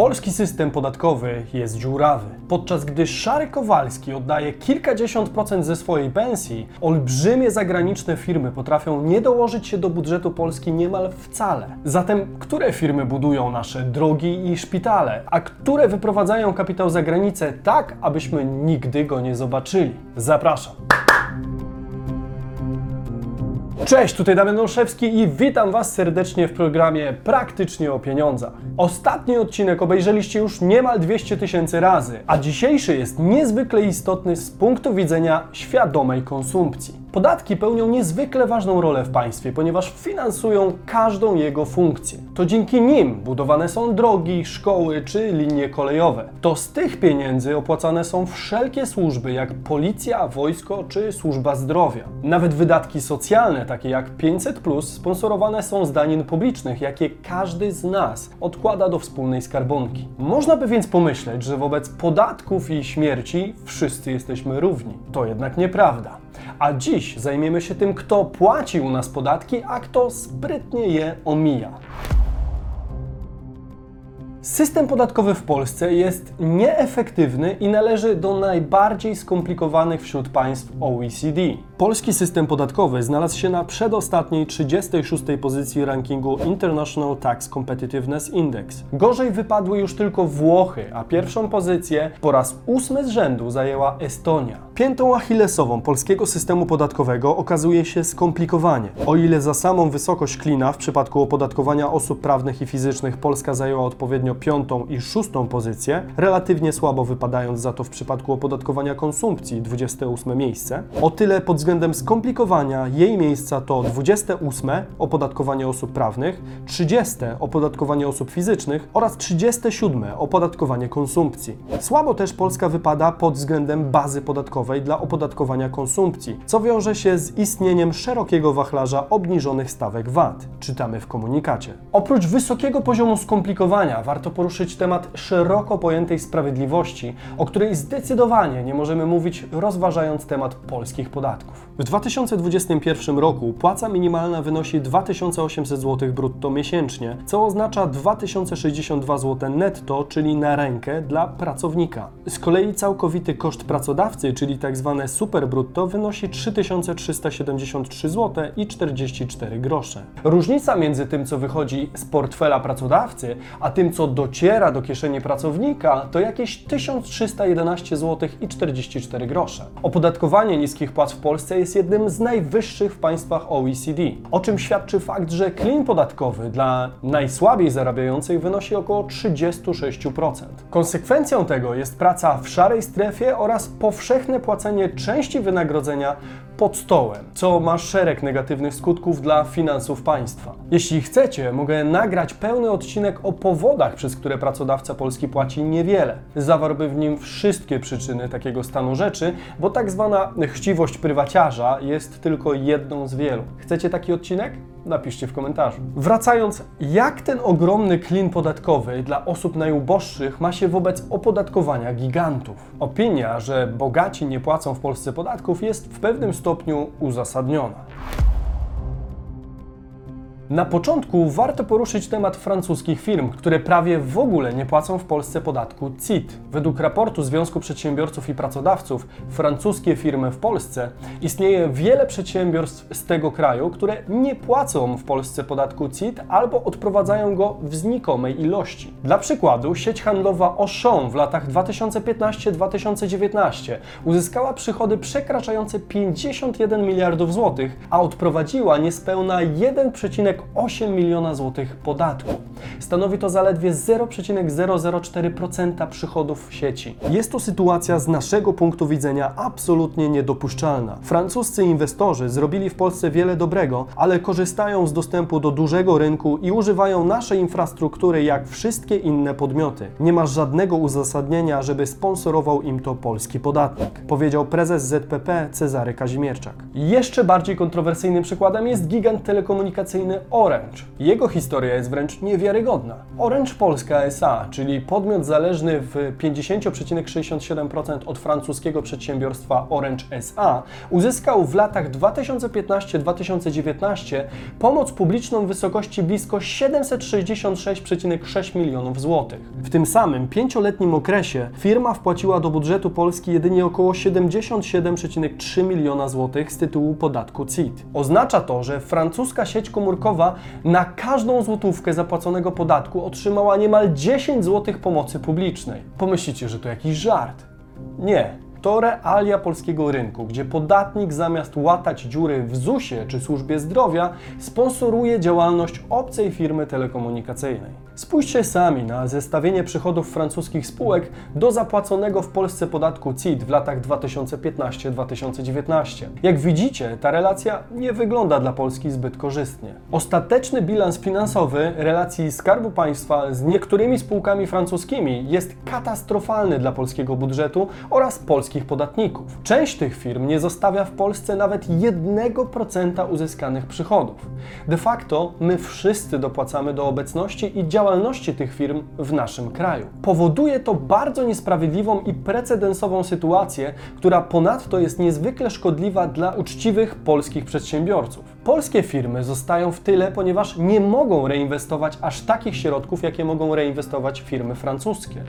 Polski system podatkowy jest dziurawy. Podczas gdy Szary Kowalski oddaje kilkadziesiąt procent ze swojej pensji, olbrzymie zagraniczne firmy potrafią nie dołożyć się do budżetu Polski niemal wcale. Zatem, które firmy budują nasze drogi i szpitale, a które wyprowadzają kapitał za granicę tak, abyśmy nigdy go nie zobaczyli? Zapraszam. Cześć, tutaj Damian Olszewski i witam Was serdecznie w programie Praktycznie o Pieniądzach. Ostatni odcinek obejrzeliście już niemal 200 tysięcy razy, a dzisiejszy jest niezwykle istotny z punktu widzenia świadomej konsumpcji. Podatki pełnią niezwykle ważną rolę w państwie, ponieważ finansują każdą jego funkcję. To dzięki nim budowane są drogi, szkoły czy linie kolejowe. To z tych pieniędzy opłacane są wszelkie służby, jak policja, wojsko czy służba zdrowia. Nawet wydatki socjalne, takie jak 500, sponsorowane są z danin publicznych, jakie każdy z nas odkłada do wspólnej skarbonki. Można by więc pomyśleć, że wobec podatków i śmierci wszyscy jesteśmy równi. To jednak nieprawda. A dziś zajmiemy się tym, kto płaci u nas podatki, a kto sprytnie je omija. System podatkowy w Polsce jest nieefektywny i należy do najbardziej skomplikowanych wśród państw OECD. Polski system podatkowy znalazł się na przedostatniej 36 pozycji rankingu International Tax Competitiveness Index. Gorzej wypadły już tylko Włochy, a pierwszą pozycję po raz ósmy z rzędu zajęła Estonia. Piętą achillesową polskiego systemu podatkowego okazuje się skomplikowanie. O ile za samą wysokość klina w przypadku opodatkowania osób prawnych i fizycznych Polska zajęła odpowiednio piątą i szóstą pozycję, relatywnie słabo wypadając za to w przypadku opodatkowania konsumpcji 28 miejsce, o tyle pod względem skomplikowania jej miejsca to 28 opodatkowanie osób prawnych, 30 opodatkowanie osób fizycznych oraz 37 opodatkowanie konsumpcji. Słabo też Polska wypada pod względem bazy podatkowej dla opodatkowania konsumpcji, co wiąże się z istnieniem szerokiego wachlarza obniżonych stawek VAT, czytamy w komunikacie. Oprócz wysokiego poziomu skomplikowania warto poruszyć temat szeroko pojętej sprawiedliwości, o której zdecydowanie nie możemy mówić rozważając temat polskich podatków. W 2021 roku płaca minimalna wynosi 2800 zł brutto miesięcznie, co oznacza 2062 zł netto, czyli na rękę dla pracownika. Z kolei całkowity koszt pracodawcy, czyli tzw. Tak superbrutto, wynosi 3373 zł i 44 grosze. Różnica między tym, co wychodzi z portfela pracodawcy, a tym, co dociera do kieszeni pracownika, to jakieś 1311 zł i 44 grosze. Opodatkowanie niskich płac w Polsce jest jednym z najwyższych w państwach OECD, o czym świadczy fakt, że klin podatkowy dla najsłabiej zarabiających wynosi około 36%. Konsekwencją tego jest praca w szarej strefie oraz powszechne płacenie części wynagrodzenia pod stołem, co ma szereg negatywnych skutków dla finansów państwa. Jeśli chcecie, mogę nagrać pełny odcinek o powodach, przez które pracodawca polski płaci niewiele. Zawarłby w nim wszystkie przyczyny takiego stanu rzeczy, bo tak zwana chciwość prywaciarza jest tylko jedną z wielu. Chcecie taki odcinek? Napiszcie w komentarzu. Wracając, jak ten ogromny klin podatkowy dla osób najuboższych ma się wobec opodatkowania gigantów? Opinia, że bogaci nie płacą w Polsce podatków jest w pewnym stopniu uzasadniona. Na początku warto poruszyć temat francuskich firm, które prawie w ogóle nie płacą w Polsce podatku CIT. Według raportu Związku Przedsiębiorców i Pracodawców, francuskie firmy w Polsce istnieje wiele przedsiębiorstw z tego kraju, które nie płacą w Polsce podatku CIT albo odprowadzają go w znikomej ilości. Dla przykładu, sieć handlowa Auchan w latach 2015-2019 uzyskała przychody przekraczające 51 miliardów złotych, a odprowadziła niespełna 1,5 8 miliona złotych podatku. Stanowi to zaledwie 0,004% przychodów sieci. Jest to sytuacja z naszego punktu widzenia absolutnie niedopuszczalna. Francuscy inwestorzy zrobili w Polsce wiele dobrego, ale korzystają z dostępu do dużego rynku i używają naszej infrastruktury jak wszystkie inne podmioty. Nie ma żadnego uzasadnienia, żeby sponsorował im to polski podatnik, powiedział prezes ZPP Cezary Kazimierczak. Jeszcze bardziej kontrowersyjnym przykładem jest gigant telekomunikacyjny Orange. Jego historia jest wręcz niewiarygodna. Orange Polska SA, czyli podmiot zależny w 50,67% od francuskiego przedsiębiorstwa Orange SA, uzyskał w latach 2015-2019 pomoc publiczną w wysokości blisko 766,6 milionów złotych. W tym samym pięcioletnim okresie firma wpłaciła do budżetu Polski jedynie około 77,3 miliona złotych z tytułu podatku CIT. Oznacza to, że francuska sieć komórkowa na każdą złotówkę zapłaconego podatku otrzymała niemal 10 złotych pomocy publicznej. Pomyślicie, że to jakiś żart. Nie. To realia polskiego rynku, gdzie podatnik zamiast łatać dziury w ZUS-ie czy służbie zdrowia, sponsoruje działalność obcej firmy telekomunikacyjnej. Spójrzcie sami na zestawienie przychodów francuskich spółek do zapłaconego w Polsce podatku CIT w latach 2015-2019. Jak widzicie, ta relacja nie wygląda dla Polski zbyt korzystnie. Ostateczny bilans finansowy relacji Skarbu Państwa z niektórymi spółkami francuskimi jest katastrofalny dla polskiego budżetu oraz polskich podatników. Część tych firm nie zostawia w Polsce nawet 1% uzyskanych przychodów. De facto my wszyscy dopłacamy do obecności i działalności tych firm w naszym kraju. Powoduje to bardzo niesprawiedliwą i precedensową sytuację, która ponadto jest niezwykle szkodliwa dla uczciwych polskich przedsiębiorców. Polskie firmy zostają w tyle, ponieważ nie mogą reinwestować aż takich środków, jakie mogą reinwestować firmy francuskie.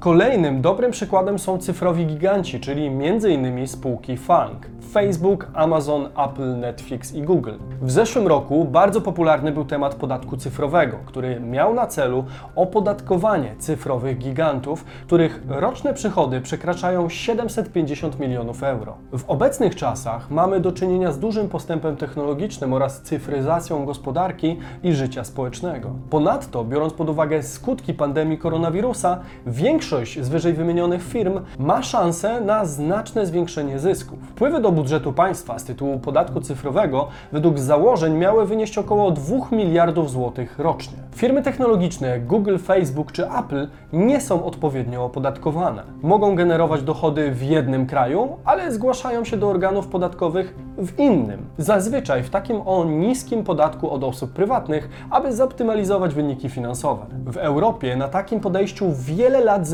Kolejnym dobrym przykładem są cyfrowi giganci, czyli m.in. spółki FANG. Facebook, Amazon, Apple, Netflix i Google. W zeszłym roku bardzo popularny był temat podatku cyfrowego, który miał na celu opodatkowanie cyfrowych gigantów, których roczne przychody przekraczają 750 milionów euro. W obecnych czasach mamy do czynienia z dużym postępem technologicznym oraz cyfryzacją gospodarki i życia społecznego. Ponadto, biorąc pod uwagę skutki pandemii koronawirusa, większość z wyżej wymienionych firm ma szansę na znaczne zwiększenie zysków. Wpływy do budżetu państwa z tytułu podatku cyfrowego według założeń miały wynieść około 2 miliardów złotych rocznie. Firmy technologiczne jak Google, Facebook czy Apple nie są odpowiednio opodatkowane. Mogą generować dochody w jednym kraju, ale zgłaszają się do organów podatkowych w innym. Zazwyczaj w takim o niskim podatku od osób prywatnych, aby zoptymalizować wyniki finansowe. W Europie na takim podejściu wiele lat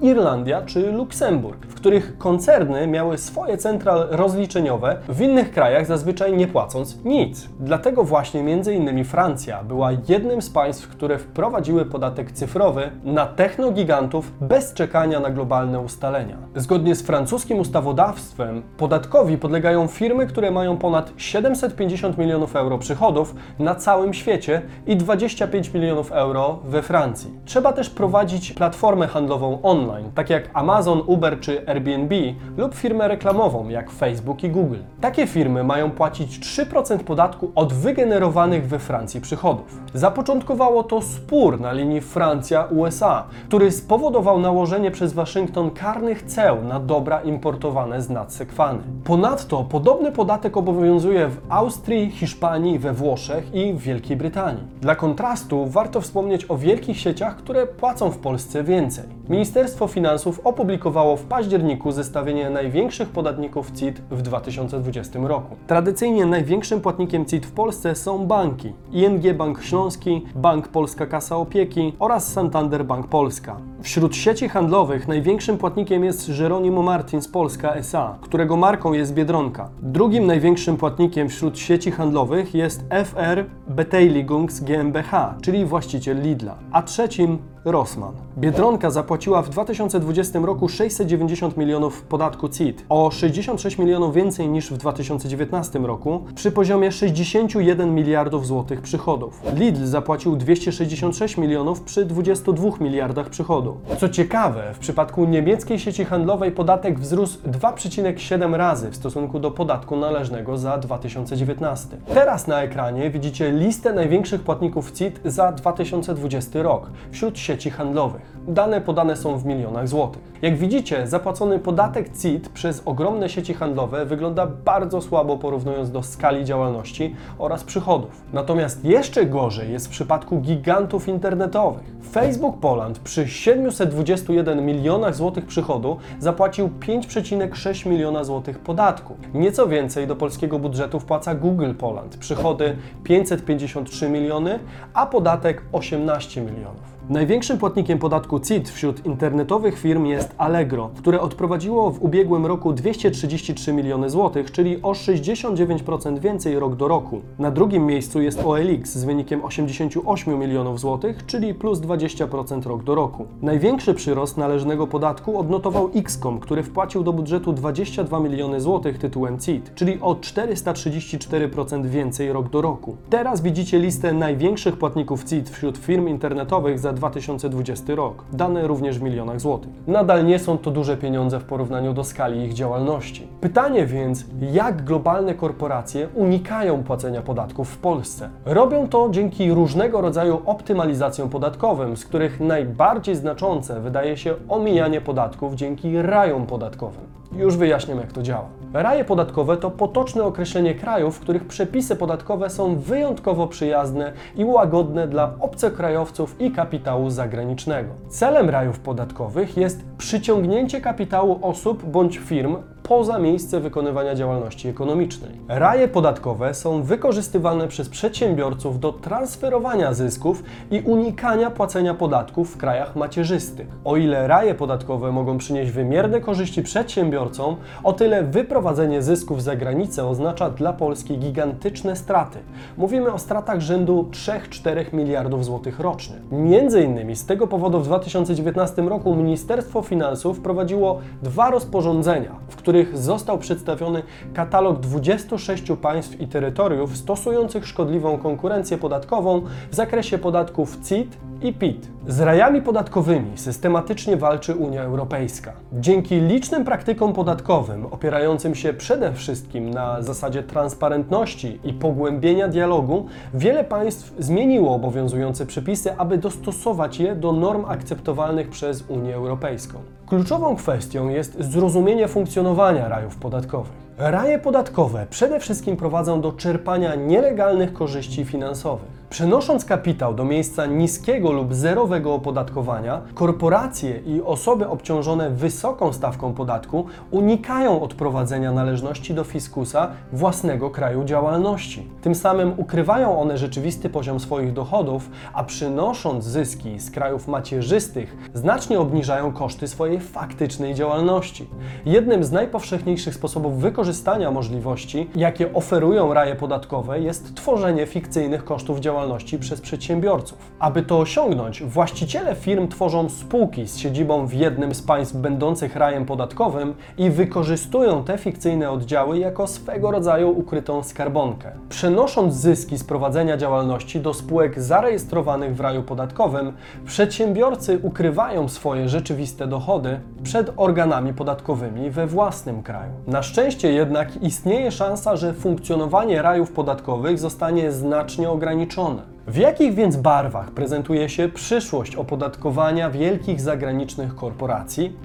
Irlandia czy Luksemburg, w których koncerny miały swoje centra rozliczeniowe, w innych krajach zazwyczaj nie płacąc nic. Dlatego właśnie m.in. Francja była jednym z państw, które wprowadziły podatek cyfrowy na technogigantów bez czekania na globalne ustalenia. Zgodnie z francuskim ustawodawstwem podatkowi podlegają firmy, które mają ponad 750 milionów euro przychodów na całym świecie i 25 milionów euro we Francji. Trzeba też prowadzić platformę handlową online, tak jak Amazon, Uber czy Airbnb lub firmę reklamową jak Facebook i Google. Takie firmy mają płacić 3% podatku od wygenerowanych we Francji przychodów. Zapoczątkowało to spór na linii Francja-USA, który spowodował nałożenie przez Waszyngton karnych ceł na dobra importowane z nadsekwany. Ponadto podobny podatek obowiązuje w Austrii, Hiszpanii, we Włoszech i w Wielkiej Brytanii. Dla kontrastu warto wspomnieć o wielkich sieciach, które płacą w Polsce więcej. Ministerstwo Finansów opublikowało w październiku zestawienie największych podatników CIT w 2020 roku. Tradycyjnie największym płatnikiem CIT w Polsce są banki: ING Bank Śląski, Bank Polska Kasa Opieki oraz Santander Bank Polska. Wśród sieci handlowych największym płatnikiem jest Jeronimo Martins Polska SA, którego marką jest Biedronka. Drugim największym płatnikiem wśród sieci handlowych jest FR Beteiligungs GmbH, czyli właściciel Lidla, a trzecim Rossmann. Biedronka zapłaciła w 2020 roku 690 milionów podatku CIT, o 66 milionów więcej niż w 2019 roku, przy poziomie 61 miliardów złotych przychodów. Lidl zapłacił 266 milionów przy 22 miliardach przychodu. Co ciekawe, w przypadku niemieckiej sieci handlowej podatek wzrósł 2,7 razy w stosunku do podatku należnego za 2019. Teraz na ekranie widzicie listę największych płatników CIT za 2020 rok wśród sieci handlowych. Dane podane są w milionach złotych. Jak widzicie, zapłacony podatek CIT przez ogromne sieci handlowe wygląda bardzo słabo porównując do skali działalności oraz przychodów. Natomiast jeszcze gorzej jest w przypadku gigantów internetowych. Facebook Poland przy 721 milionach złotych przychodu zapłacił 5,6 miliona złotych podatku. Nieco więcej do polskiego budżetu wpłaca Google Poland. Przychody 553 miliony, a podatek 18 milionów. Największym płatnikiem CIT wśród internetowych firm jest Allegro, które odprowadziło w ubiegłym roku 233 miliony złotych, czyli o 69% więcej rok do roku. Na drugim miejscu jest OLX z wynikiem 88 milionów złotych, czyli plus 20% rok do roku. Największy przyrost należnego podatku odnotował XCOM, który wpłacił do budżetu 22 miliony złotych tytułem CIT, czyli o 434% więcej rok do roku. Teraz widzicie listę największych płatników CIT wśród firm internetowych za 2020 rok, dane również w milionach złotych. Nadal nie są to duże pieniądze w porównaniu do skali ich działalności. Pytanie więc, jak globalne korporacje unikają płacenia podatków w Polsce? Robią to dzięki różnego rodzaju optymalizacjom podatkowym, z których najbardziej znaczące wydaje się omijanie podatków dzięki rajom podatkowym. Już wyjaśniam, jak to działa. Raje podatkowe to potoczne określenie krajów, w których przepisy podatkowe są wyjątkowo przyjazne i łagodne dla obcokrajowców i kapitału zagranicznego. Celem rajów podatkowych jest przyciągnięcie kapitału osób bądź firm poza miejsce wykonywania działalności ekonomicznej. Raje podatkowe są wykorzystywane przez przedsiębiorców do transferowania zysków i unikania płacenia podatków w krajach macierzystych. O ile raje podatkowe mogą przynieść wymierne korzyści przedsiębiorcom, o tyle wyprowadzenie zysków za granicę oznacza dla Polski gigantyczne straty. Mówimy o stratach rzędu 3-4 miliardów złotych rocznie. Między innymi z tego powodu w 2019 roku Ministerstwo Finansów wprowadziło dwa rozporządzenia, w których których został przedstawiony katalog 26 państw i terytoriów stosujących szkodliwą konkurencję podatkową w zakresie podatków CIT i PIT. Z rajami podatkowymi systematycznie walczy Unia Europejska. Dzięki licznym praktykom podatkowym, opierającym się przede wszystkim na zasadzie transparentności i pogłębienia dialogu, wiele państw zmieniło obowiązujące przepisy, aby dostosować je do norm akceptowalnych przez Unię Europejską. Kluczową kwestią jest zrozumienie funkcjonowania rajów podatkowych. Raje podatkowe przede wszystkim prowadzą do czerpania nielegalnych korzyści finansowych. Przenosząc kapitał do miejsca niskiego lub zerowego opodatkowania, korporacje i osoby obciążone wysoką stawką podatku unikają odprowadzenia należności do fiskusa własnego kraju działalności. Tym samym ukrywają one rzeczywisty poziom swoich dochodów, a przynosząc zyski z krajów macierzystych, znacznie obniżają koszty swojej faktycznej działalności. Jednym z najpowszechniejszych sposobów wykorzystania możliwości, jakie oferują raje podatkowe, jest tworzenie fikcyjnych kosztów działalności przez przedsiębiorców. Aby to osiągnąć, właściciele firm tworzą spółki z siedzibą w jednym z państw będących rajem podatkowym i wykorzystują te fikcyjne oddziały jako swego rodzaju ukrytą skarbonkę. Przenosząc zyski z prowadzenia działalności do spółek zarejestrowanych w raju podatkowym, przedsiębiorcy ukrywają swoje rzeczywiste dochody przed organami podatkowymi we własnym kraju. Na szczęście jednak istnieje szansa, że funkcjonowanie rajów podatkowych zostanie znacznie ograniczone. W jakich więc barwach prezentuje się przyszłość opodatkowania wielkich zagranicznych korporacji?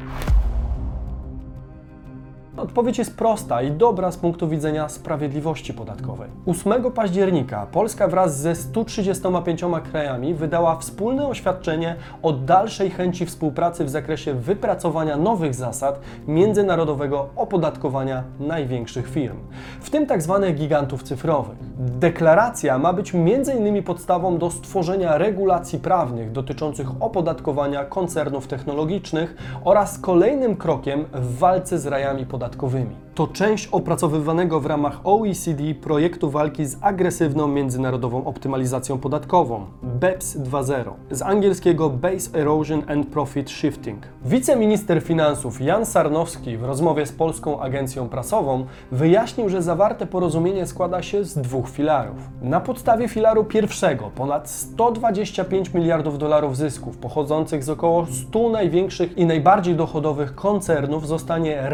Odpowiedź jest prosta i dobra z punktu widzenia sprawiedliwości podatkowej. 8 października Polska wraz ze 135 krajami wydała wspólne oświadczenie o dalszej chęci współpracy w zakresie wypracowania nowych zasad międzynarodowego opodatkowania największych firm, w tym tzw. Tak gigantów cyfrowych. Deklaracja ma być m.in. podstawą do stworzenia regulacji prawnych dotyczących opodatkowania koncernów technologicznych oraz kolejnym krokiem w walce z rajami podatkowymi podatkowymi. To część opracowywanego w ramach OECD projektu walki z agresywną międzynarodową optymalizacją podatkową BEPS 2.0 z angielskiego Base Erosion and Profit Shifting. Wiceminister finansów Jan Sarnowski w rozmowie z polską agencją prasową wyjaśnił, że zawarte porozumienie składa się z dwóch filarów. Na podstawie filaru pierwszego ponad 125 miliardów dolarów zysków pochodzących z około 100 największych i najbardziej dochodowych koncernów zostanie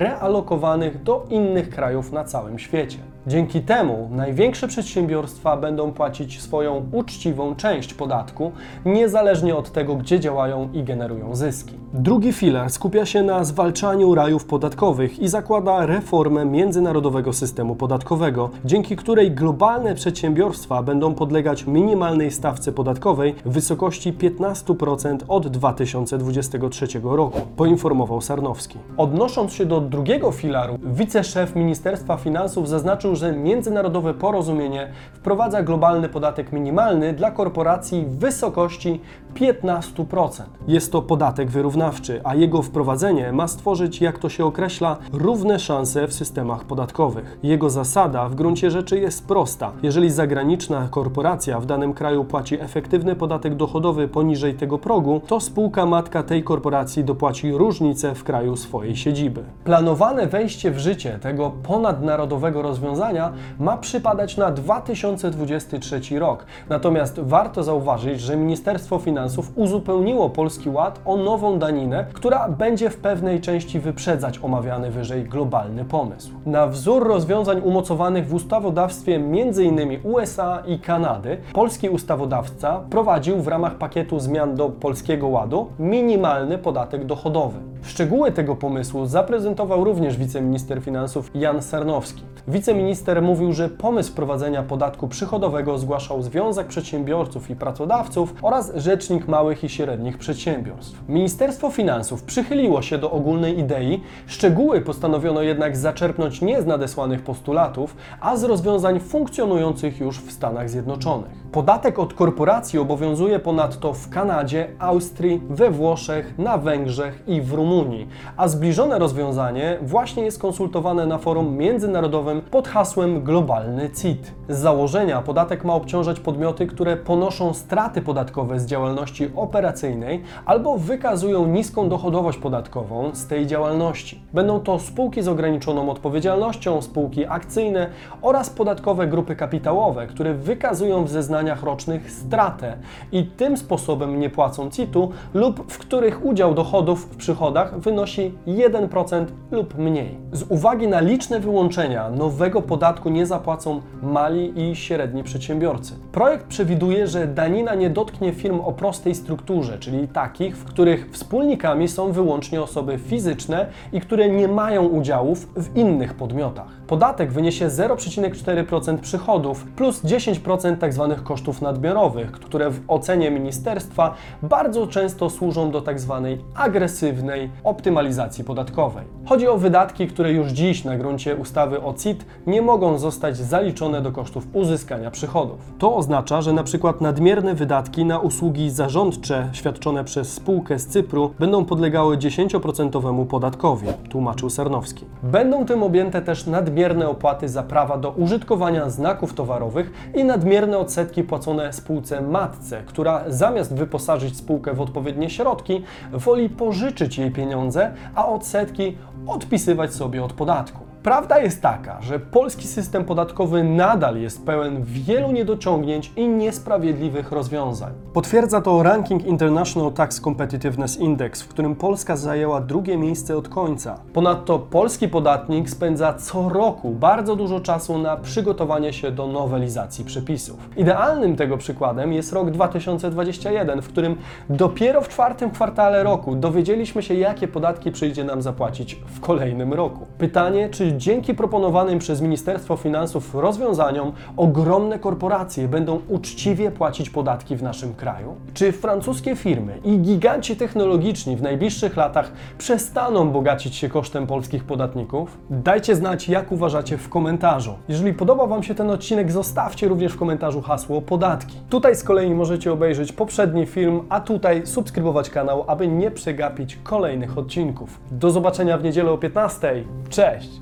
realokowanych do innych krajów na całym świecie. Dzięki temu największe przedsiębiorstwa będą płacić swoją uczciwą część podatku, niezależnie od tego, gdzie działają i generują zyski. Drugi filar skupia się na zwalczaniu rajów podatkowych i zakłada reformę międzynarodowego systemu podatkowego, dzięki której globalne przedsiębiorstwa będą podlegać minimalnej stawce podatkowej w wysokości 15% od 2023 roku, poinformował Sarnowski. Odnosząc się do drugiego filaru, wiceszef Ministerstwa Finansów zaznaczył, że międzynarodowe porozumienie wprowadza globalny podatek minimalny dla korporacji w wysokości 15%. Jest to podatek wyrównawczy, a jego wprowadzenie ma stworzyć, jak to się określa, równe szanse w systemach podatkowych. Jego zasada w gruncie rzeczy jest prosta. Jeżeli zagraniczna korporacja w danym kraju płaci efektywny podatek dochodowy poniżej tego progu, to spółka matka tej korporacji dopłaci różnicę w kraju swojej siedziby. Planowane wejście w życie tego ponadnarodowego rozwiązania ma przypadać na 2023 rok. Natomiast warto zauważyć, że Ministerstwo Finansów uzupełniło Polski Ład o nową daninę, która będzie w pewnej części wyprzedzać omawiany wyżej globalny pomysł. Na wzór rozwiązań umocowanych w ustawodawstwie m.in. USA i Kanady, polski ustawodawca prowadził w ramach pakietu zmian do Polskiego Ładu minimalny podatek dochodowy. Szczegóły tego pomysłu zaprezentował również wiceminister finansów Jan Sarnowski. Wiceminister mówił, że pomysł wprowadzenia podatku przychodowego zgłaszał Związek Przedsiębiorców i Pracodawców oraz Rzecznik Małych i Średnich Przedsiębiorstw. Ministerstwo Finansów przychyliło się do ogólnej idei, szczegóły postanowiono jednak zaczerpnąć nie z nadesłanych postulatów, a z rozwiązań funkcjonujących już w Stanach Zjednoczonych. Podatek od korporacji obowiązuje ponadto w Kanadzie, Austrii, we Włoszech, na Węgrzech i w Rumunii, a zbliżone rozwiązanie właśnie jest konsultowane na forum międzynarodowym pod hasłem Globalny CIT. Z założenia podatek ma obciążać podmioty, które ponoszą straty podatkowe z działalności operacyjnej albo wykazują niską dochodowość podatkową z tej działalności. Będą to spółki z ograniczoną odpowiedzialnością, spółki akcyjne oraz podatkowe grupy kapitałowe, które wykazują w zeznaniach rocznych stratę i tym sposobem nie płacą CIT-u lub w których udział dochodów w przychodach wynosi 1% lub mniej. Z uwagi na liczne wyłączenia nowego podatku nie zapłacą mali i średni przedsiębiorcy. Projekt przewiduje, że danina nie dotknie firm o prostej strukturze, czyli takich, w których wspólnikami są wyłącznie osoby fizyczne i które nie mają udziałów w innych podmiotach. Podatek wyniesie 0,4% przychodów plus 10% tzw. tak kosztów nadmiarowych, które w ocenie ministerstwa bardzo często służą do tzw. agresywnej optymalizacji podatkowej. Chodzi o wydatki, które już dziś na gruncie ustawy o CIT nie mogą zostać zaliczone do kosztów uzyskania przychodów. To oznacza, że na przykład nadmierne wydatki na usługi zarządcze świadczone przez spółkę z Cypru będą podlegały 10% podatkowi, tłumaczył Sarnowski. Będą tym objęte też nadmierne opłaty za prawa do użytkowania znaków towarowych i nadmierne odsetki płacone spółce matce, która zamiast wyposażyć spółkę w odpowiednie środki, woli pożyczyć jej pieniądze, a odsetki odpisywać sobie od podatku. Prawda jest taka, że polski system podatkowy nadal jest pełen wielu niedociągnięć i niesprawiedliwych rozwiązań. Potwierdza to ranking International Tax Competitiveness Index, w którym Polska zajęła drugie miejsce od końca. Ponadto polski podatnik spędza co roku bardzo dużo czasu na przygotowanie się do nowelizacji przepisów. Idealnym tego przykładem jest rok 2021, w którym dopiero w czwartym kwartale roku dowiedzieliśmy się, jakie podatki przyjdzie nam zapłacić w kolejnym roku. Pytanie, czy dzięki proponowanym przez Ministerstwo Finansów rozwiązaniom ogromne korporacje będą uczciwie płacić podatki w naszym kraju? Czy francuskie firmy i giganci technologiczni w najbliższych latach przestaną bogacić się kosztem polskich podatników? Dajcie znać, jak uważacie w komentarzu. Jeżeli podobał Wam się ten odcinek, zostawcie również w komentarzu hasło podatki. Tutaj z kolei możecie obejrzeć poprzedni film, a tutaj subskrybować kanał, aby nie przegapić kolejnych odcinków. Do zobaczenia w niedzielę o 15. Cześć!